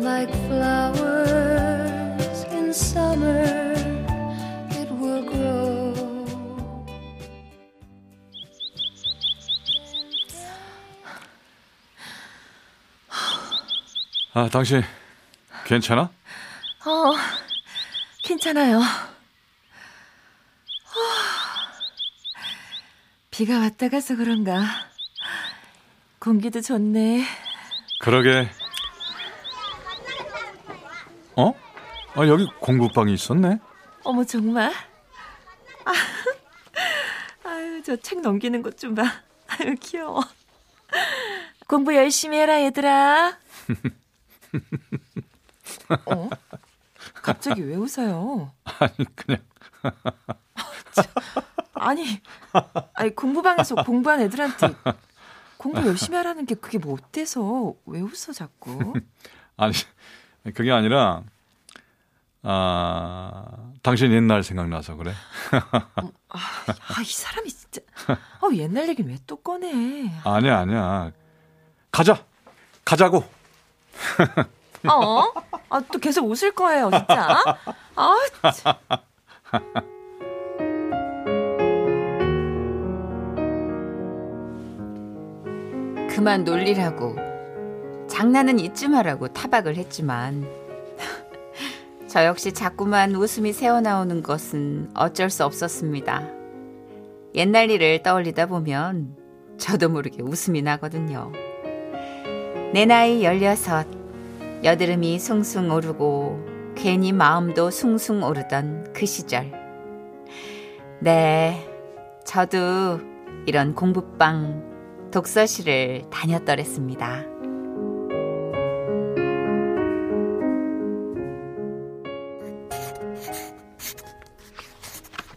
like flowers in summer it will grow 아, 당신 괜찮아? 어, 괜찮아요. 비가 왔다 가서 그런가. 공기도 좋네. 그러게. 어? 아, 여기 공부방이 있었네? 어머, 정말? 아, 아유, 저 책 넘기는 것 좀 봐. 아유, 귀여워. 공부 열심히 해라, 얘들아. 어? 갑자기 왜 웃어요? 아니, 그냥. 아니, 아니 공부방에서 공부한 애들한테 공부 열심히 하라는 게 그게 뭐 어때서 왜 웃어 자꾸? 아니, 그게 아니라 아, 당신 옛날 생각나서 그래. 아, 아, 이 사람이 진짜. 아, 옛날 얘기 왜 또 꺼내? 아니야, 아니야. 가자. 가자고. 어? 아, 또 계속 웃을 거예요, 진짜. 아, 참. 그만 놀리라고 장난은 잊지 말라고 타박을 했지만 저 역시 자꾸만 웃음이 새어나오는 것은 어쩔 수 없었습니다. 옛날 일을 떠올리다 보면 저도 모르게 웃음이 나거든요. 내 나이 16, 여드름이 숭숭 오르고 괜히 마음도 숭숭 오르던 그 시절. 네, 저도 이런 공부방 독서실을 다녔더랬습니다.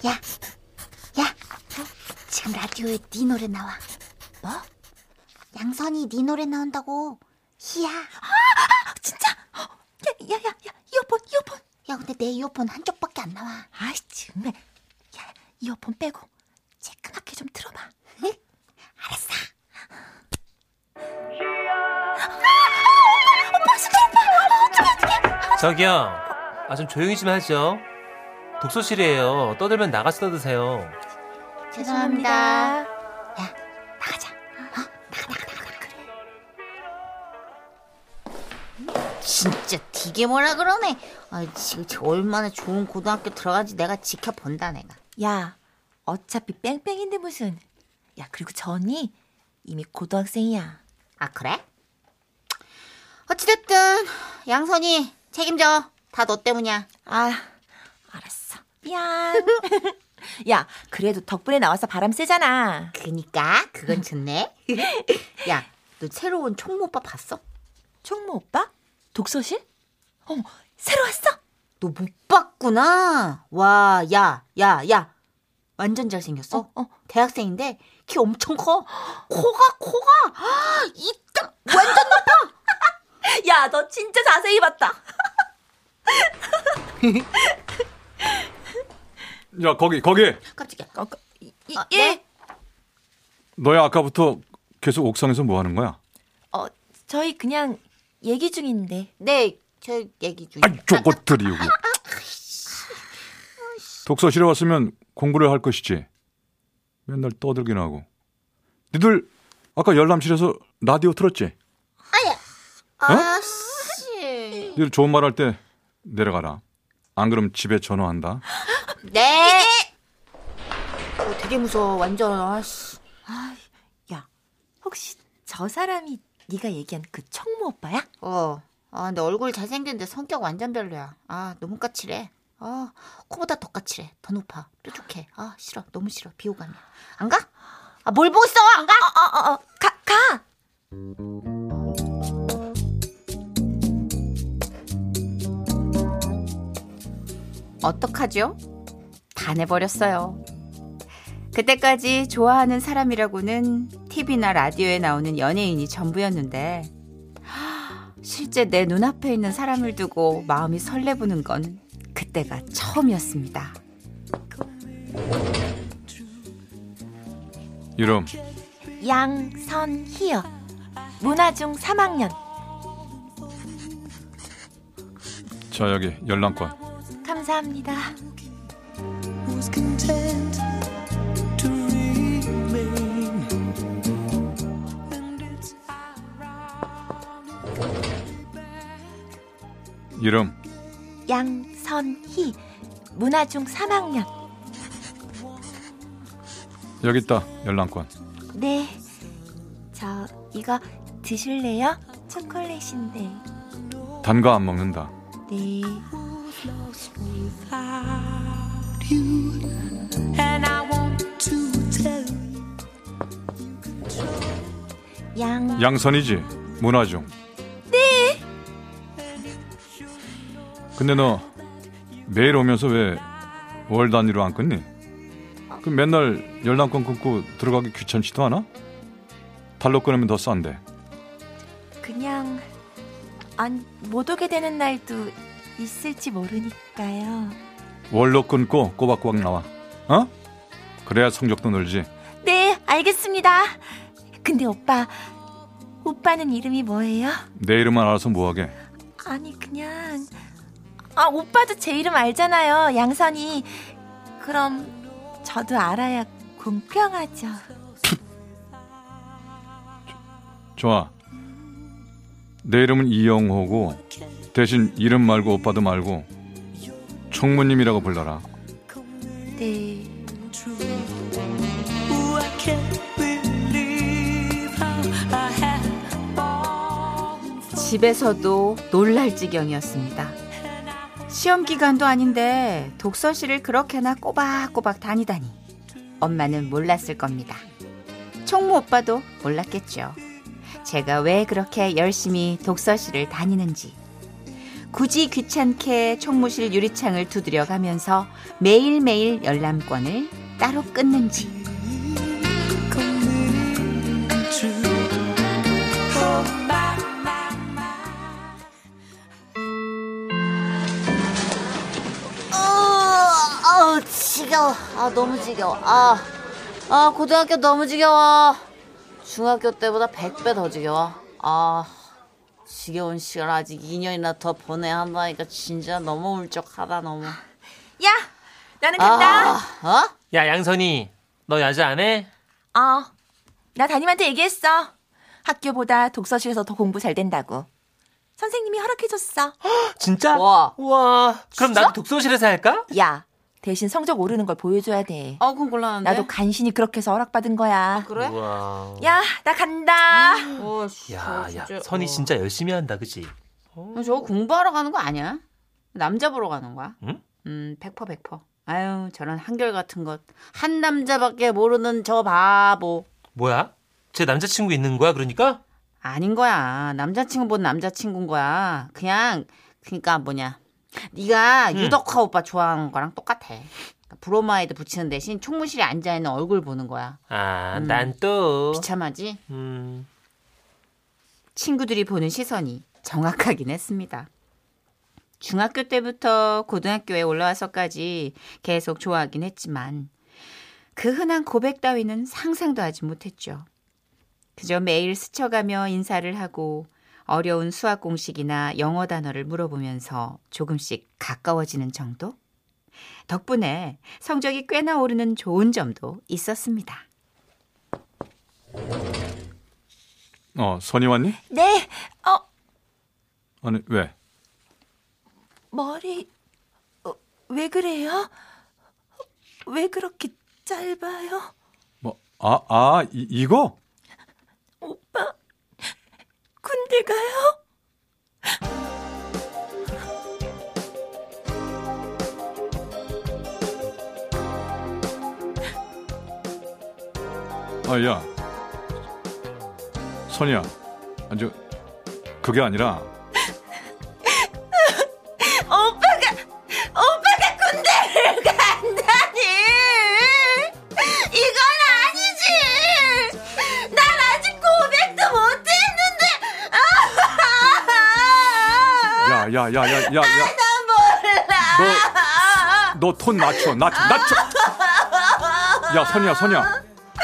야, 야, 지금 라디오에 네 노래 나와. 뭐? 양선이 네 노래 나온다고. 희야. 아, 진짜? 야, 야, 야, 야, 이어폰, 이어폰. 야, 근데 내 이어폰 한쪽밖에 안 나와. 아이, 정말. 야, 이어폰 빼고 쬐끄맣게 좀 틀어봐. 알았어. 저기요. 아, 좀 조용히 좀 하죠. 독서실이에요. 떠들면 나가서 떠드세요. 죄송합니다. 야, 나가자. 어? 나가, 나가, 나가, 그래. 진짜 되게 뭐라 그러네. 아, 지금 저 얼마나 좋은 고등학교 들어가지 내가 지켜본다, 내가. 야, 어차피 뺑뺑인데 무슨. 야, 그리고 전이 이미 고등학생이야. 아, 그래? 어찌됐든, 양선이 책임져. 다 너 때문이야. 아, 알았어. 미안. 야, 그래도 덕분에 나와서 바람 쐬잖아. 그니까, 그건 좋네. 야, 너 새로 운 총무 오빠 봤어? 총무 오빠? 독서실? 어머, 새로 왔어? 너 못 봤구나. 와, 야, 야, 야. 완전 잘생겼어. 어, 어. 대학생인데 키 엄청 커. 코가 코가 이땅 완전 높아. 야, 너 진짜 자세히 봤다. 야, 거기, 거기. 깜짝이야. 어, 그, 이, 이, 어, 예? 네? 너야 아까부터 계속 옥상에서 뭐 하는 거야? 어, 저희 그냥 얘기 중인데. 네, 저 얘기 중. 아이, 저것들이 여기. 독서실에 왔으면 공부를 할 것이지. 맨날 떠들긴 하고. 니들 아까 열람실에서 라디오 틀었지? 아씨. 니들 좋은 말 할 때 내려가라. 안 그럼 집에 전화한다. 네. 네. 어, 되게 무서워. 완전 아씨. 아, 야, 혹시 저 사람이 네가 얘기한 그 청모 오빠야? 어. 아, 근데 얼굴 잘생겼는데 성격 완전 별로야. 아, 너무 까칠해. 아, 코보다 더 까칠해. 더 높아. 뾰족해. 아, 싫어. 너무 싫어. 비호감이야. 안 가? 아, 뭘 보고 있어? 안 가? 어, 어, 어, 어. 가, 가! 어떡하죠? 다 내버렸어요. 그때까지 좋아하는 사람이라고는 TV나 라디오에 나오는 연예인이 전부였는데 실제 내 눈앞에 있는 사람을 두고 마음이 설레보는 건 그때가 처음이었습니다. 이름 양선희요. 문화중 3학년. 자 여기 연락권 감사합니다. 이름 양선희. 문화중 3학년. 여기 있다 연락권 네. 저 이거 드실래요? 초콜릿인데. 단 거 안 먹는다 네. 양 양선이지 문화중 네 근데 너 매일 오면서 왜 월 단위로 안 끊니? 그 맨날 연락권 끊고 들어가기 귀찮지도 않아? 달러 끊으면 더 싼데 그냥 안 못 오게 되는 날도 있을지 모르니까요. 월로 끊고 꼬박꼬박 나와 어? 그래야 성적도 늘지 네, 알겠습니다. 근데 오빠, 오빠는 이름이 뭐예요? 내 이름만 알아서 뭐하게 아니 그냥 아 오빠도 제 이름 알잖아요, 양선이. 그럼 저도 알아야 공평하죠. 좋아 내 이름은 이영호고 대신 이름 말고 오빠도 말고 총무님이라고 불러라 네. 집에서도 놀랄 지경이었습니다. 시험 기간도 아닌데 독서실을 그렇게나 꼬박꼬박 다니다니. 엄마는 몰랐을 겁니다. 총무 오빠도 몰랐겠죠. 제가 왜 그렇게 열심히 독서실을 다니는지. 굳이 귀찮게 총무실 유리창을 두드려 가면서 매일매일 열람권을 따로 끊는지. 어, 어, 지겨워. 아, 너무 지겨워. 아, 아, 고등학교 너무 지겨워. 중학교 때보다 100배 더 지겨워. 아, 지겨운 시간 아직 2년이나 더 보내야 한다니까 진짜 너무 울적하다, 너무. 야, 나는 간다. 아, 어? 야 양선이 너 야자 안 해? 어, 나 담임한테 얘기했어. 학교보다 독서실에서 더 공부 잘 된다고. 선생님이 허락해줬어. 진짜? 와. 우와 그럼 나도 독서실에서 할까? 야, 대신 성적 오르는 걸 보여줘야 돼. 아, 그건 곤란한데. 나도 간신히 그렇게 해서 허락받은 거야. 그래? 우와 야, 나 간다. 어, 씨, 야, 진짜, 선이 어. 진짜 열심히 한다, 그지? 어, 저거 공부하러 가는 거 아니야? 남자 보러 가는 거야? 응? 음, 100% 100%. 아유, 저런 한결 같은 것. 한 남자밖에 모르는 저 바보. 뭐야? 제 남자친구 있는 거야, 그러니까? 아닌 거야. 남자친구 본 남자친구인 거야. 그냥 그러니까 뭐냐. 네가 응. 유덕화 오빠 좋아하는 거랑 똑같아. 그러니까 브로마이드 붙이는 대신 총무실에 앉아 있는 얼굴 보는 거야. 아, 음. 난 또. 비참하지? 음, 친구들이 보는 시선이 정확하긴 했습니다. 중학교 때부터 고등학교에 올라와서까지 계속 좋아하긴 했지만 그 흔한 고백 따위는 상상도 하지 못했죠. 그저 매일 스쳐가며 인사를 하고 어려운 수학 공식이나 영어 단어를 물어보면서 조금씩 가까워지는 정도? 덕분에 성적이 꽤나 오르는 좋은 점도 있었습니다. 어 선이 왔니? 네, 어, 아니 왜? 머리, 어, 왜 그래요? 왜 그렇게 짧아요? 뭐 아 아 이거? 오빠, 군대 가요? 아 야 선이야 아주 그게 아니라 야, 야, 야, 야, 야. 너, 너 톤 낮춰, 낮춰, 낮춰. 야, 선이야, 선이야.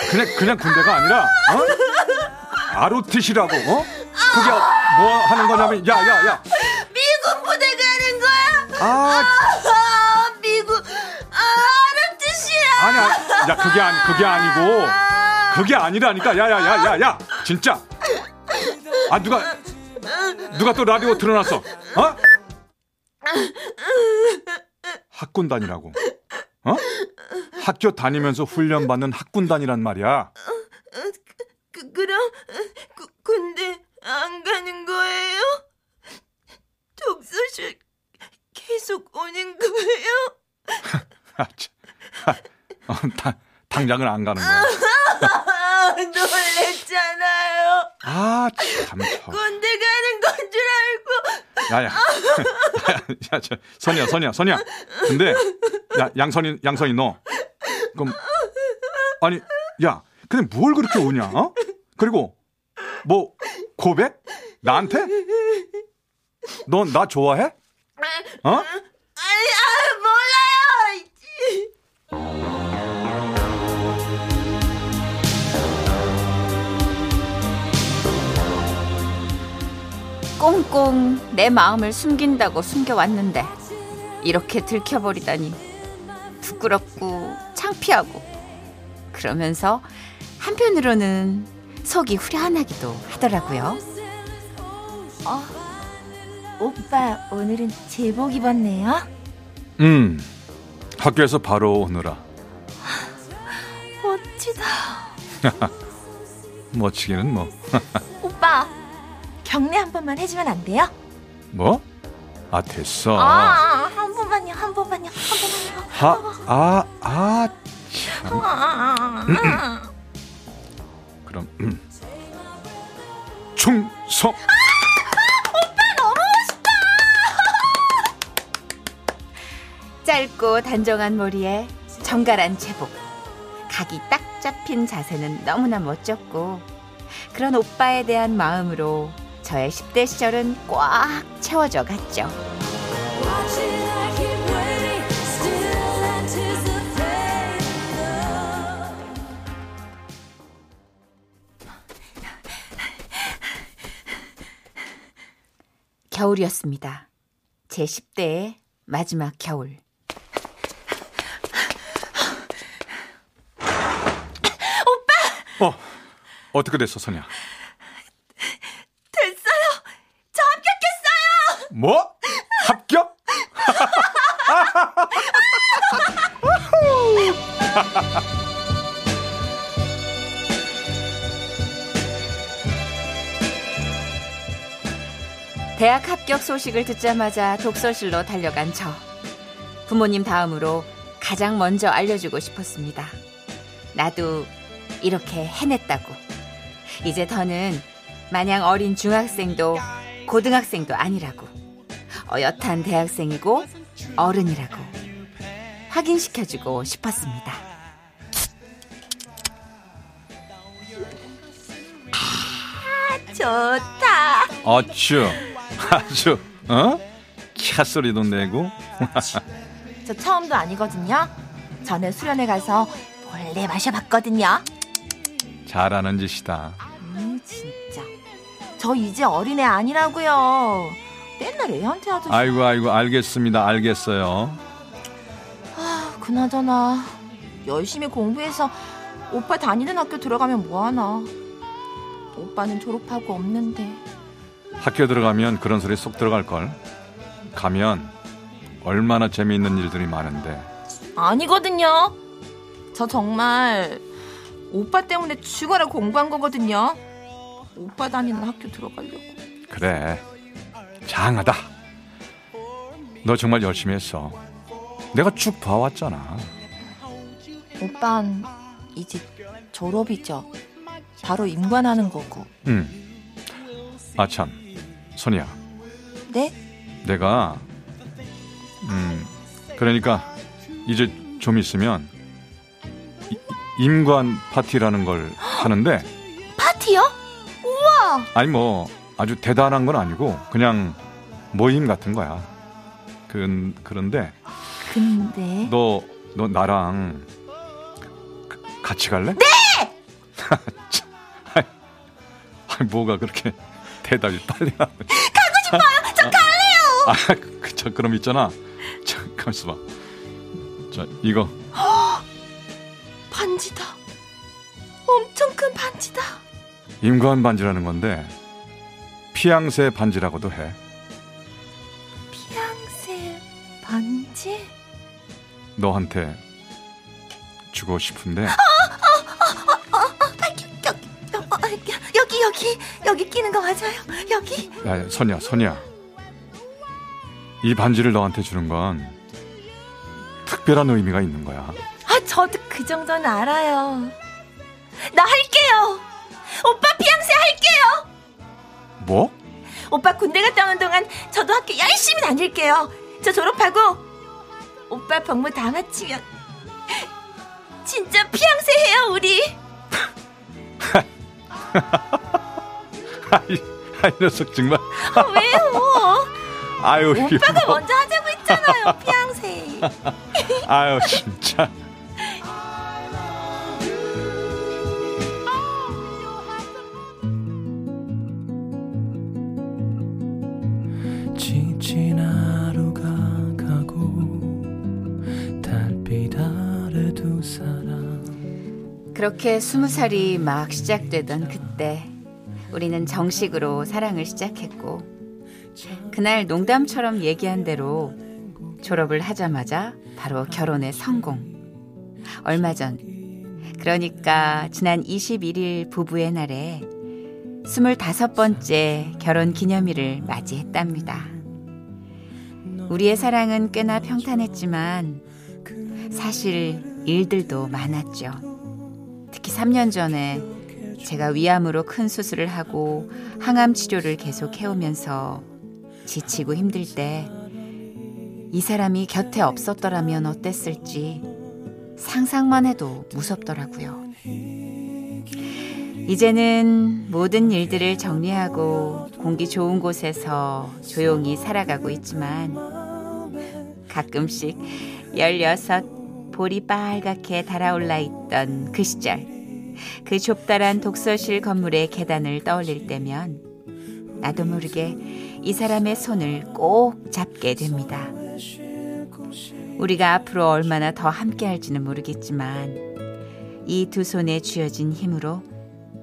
그냥, 그냥 군대가 아니라, 어? 아로티시라고, 어? 그게 뭐 하는 거냐면, 야, 야, 야. 미국 부대 가는 거야? 아, 아, 미국. 아, 뜻이야. 아니야. 야, 그게 아니, 그게 아니고. 그게 아니라니까. 야, 야, 야, 야, 야. 진짜. 아, 누가, 누가 또 라디오 틀어놨어? 어? 학군단이라고. 어? 학교 다니면서 훈련받는 학군단이란 말이야. 그, 그럼 구, 군대 안 가는 거예요? 독서실 계속 오는 거예요? 아, 참. 아, 어, 다, 당장은 안 가는 거야. 아, 놀랬잖아요. 아, 참. 저. 군대 가는 건 줄 알고. 야, 야. 야, 저, 선이야, 선이야, 선이야. 근데, 야, 양선이, 양선이 너. 그럼, 아니, 야, 근데 뭘 그렇게 우냐, 어? 그리고, 뭐, 고백? 나한테? 넌 나 좋아해? 어? 아. 꽁꽁 내 마음을 숨긴다고 숨겨왔는데 이렇게 들켜버리다니 부끄럽고 창피하고 그러면서 한편으로는 속이 후련하기도 하더라고요. 오빠, 오늘은 제복 입었네요. 음, 학교에서 바로 오느라. 멋지다. 멋지기는 뭐. 오빠, 경례 한 번만 해주면 안 돼요? 뭐? 아, 됐어. 아, 한 번만요, 한 번만요, 한 번만요. 하, 아, 아, 참. 아, 그럼, 음. 충성! 짧고 단정한 머리에 정갈한 제복 각이 딱 잡힌 자세는 너무나 멋졌고 그런 오빠에 대한 마음으로 저의 10대 시절은 꽉 채워져 갔죠. 겨울이었습니다. 제 10대의 마지막 겨울. 어, 어떻게 됐어, 선이야? 됐어요. 저 합격했어요. 뭐? 합격? 대학 합격 소식을 듣자마자 독서실로 달려간 저. 부모님 다음으로 가장 먼저 알려주고 싶었습니다. 나도 이렇게 해냈다고. 이제 더는 마냥 어린 중학생도 고등학생도 아니라고. 어엿한 대학생이고 어른이라고. 확인시켜주고 싶었습니다. 좋다. 어쭈, 아주, 어? 캬 소리도 내고. 저 처음도 아니거든요. 전에 수련회 가서 몰래 마셔봤거든요. 잘하는 짓이다. 음, 진짜. 저 이제 어린애 아니라고요. 맨날 애한테 하듯이. 아이고, 아이고, 알겠습니다. 알겠어요. 아, 그나저나 열심히 공부해서 오빠 다니는 학교 들어가면 뭐하나. 오빠는 졸업하고 없는데. 학교 들어가면 그런 소리 쏙 들어갈 걸. 가면 얼마나 재미있는 일들이 많은데. 아니거든요. 저 정말 오빠 때문에 죽어라 공부한 거거든요. 오빠 다니는 학교 들어가려고. 그래. 장하다. 너 정말 열심히 했어. 내가 쭉 봐왔잖아. 오빤 이제 졸업이죠. 바로 임관하는 거고. 응. 아, 참. 선이야. 네? 내가, 음, 그러니까, 이제 좀 있으면, 이- 임관 파티라는 걸 하는데, 파티요? 우와! 아니 뭐, 아주 대단한 건 아니고, 그냥, 모임 같은 거야. 그, 그런데 근데 너, 너 나랑 가- 같이 갈래? 네! 아니, 뭐가 그렇게 대답이 빨리 나오네. 가고 싶어요! 저 갈래요! 아, 그, 저, 그럼 있잖아. 잠깐 있어봐. 자, 이거. 반지다. 엄청 큰 반지다. 임관 반지라는 건데, 피양새 반지라고도 해. 너한테 주고 싶은데, 여기 여기 여기 끼는 거 맞아요? 여기? 야, 선이야, 선이야. 이 반지를 너한테 주는 건 특별한 의미가 있는 거야. 아 저도 그 정도는 알아요. 나 할게요. 오빠 피앙새 할게요. 뭐? 오빠 군대 갔다 오는 동안 저도 학교 열심히 다닐게요. 저 졸업하고 오빠 복무 다 마치면 진짜 피앙새 해요 우리. 아이, 아이 녀석 정말. 아, 왜요? 아유, 오빠가 뭐. 먼저 하자고 했잖아요 피앙새. 아유, 진짜. 지친 그렇게 스무 살이 막 시작되던 그때 우리는 정식으로 사랑을 시작했고 그날 농담처럼 얘기한 대로 졸업을 하자마자 바로 결혼에 성공. 얼마 전 그러니까 지난 21일 부부의 날에 25번째 결혼 기념일을 맞이했답니다. 우리의 사랑은 꽤나 평탄했지만 사실 일들도 많았죠. 특히 3년 전에 제가 위암으로 큰 수술을 하고 항암 치료를 계속 해오면서 지치고 힘들 때 이 사람이 곁에 없었더라면 어땠을지 상상만 해도 무섭더라고요. 이제는 모든 일들을 정리하고 공기 좋은 곳에서 조용히 살아가고 있지만 가끔씩 16 볼이 빨갛게 달아올라 있던 그 시절 그 좁다란 독서실 건물의 계단을 떠올릴 때면 나도 모르게 이 사람의 손을 꼭 잡게 됩니다. 우리가 앞으로 얼마나 더 함께 할지는 모르겠지만 이 두 손에 쥐어진 힘으로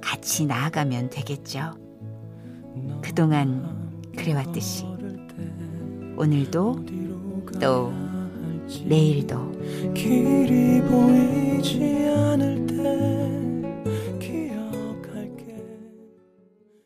같이 나아가면 되겠죠. 그동안 그래왔듯이 오늘도 또 내일도 길이 보이지 않을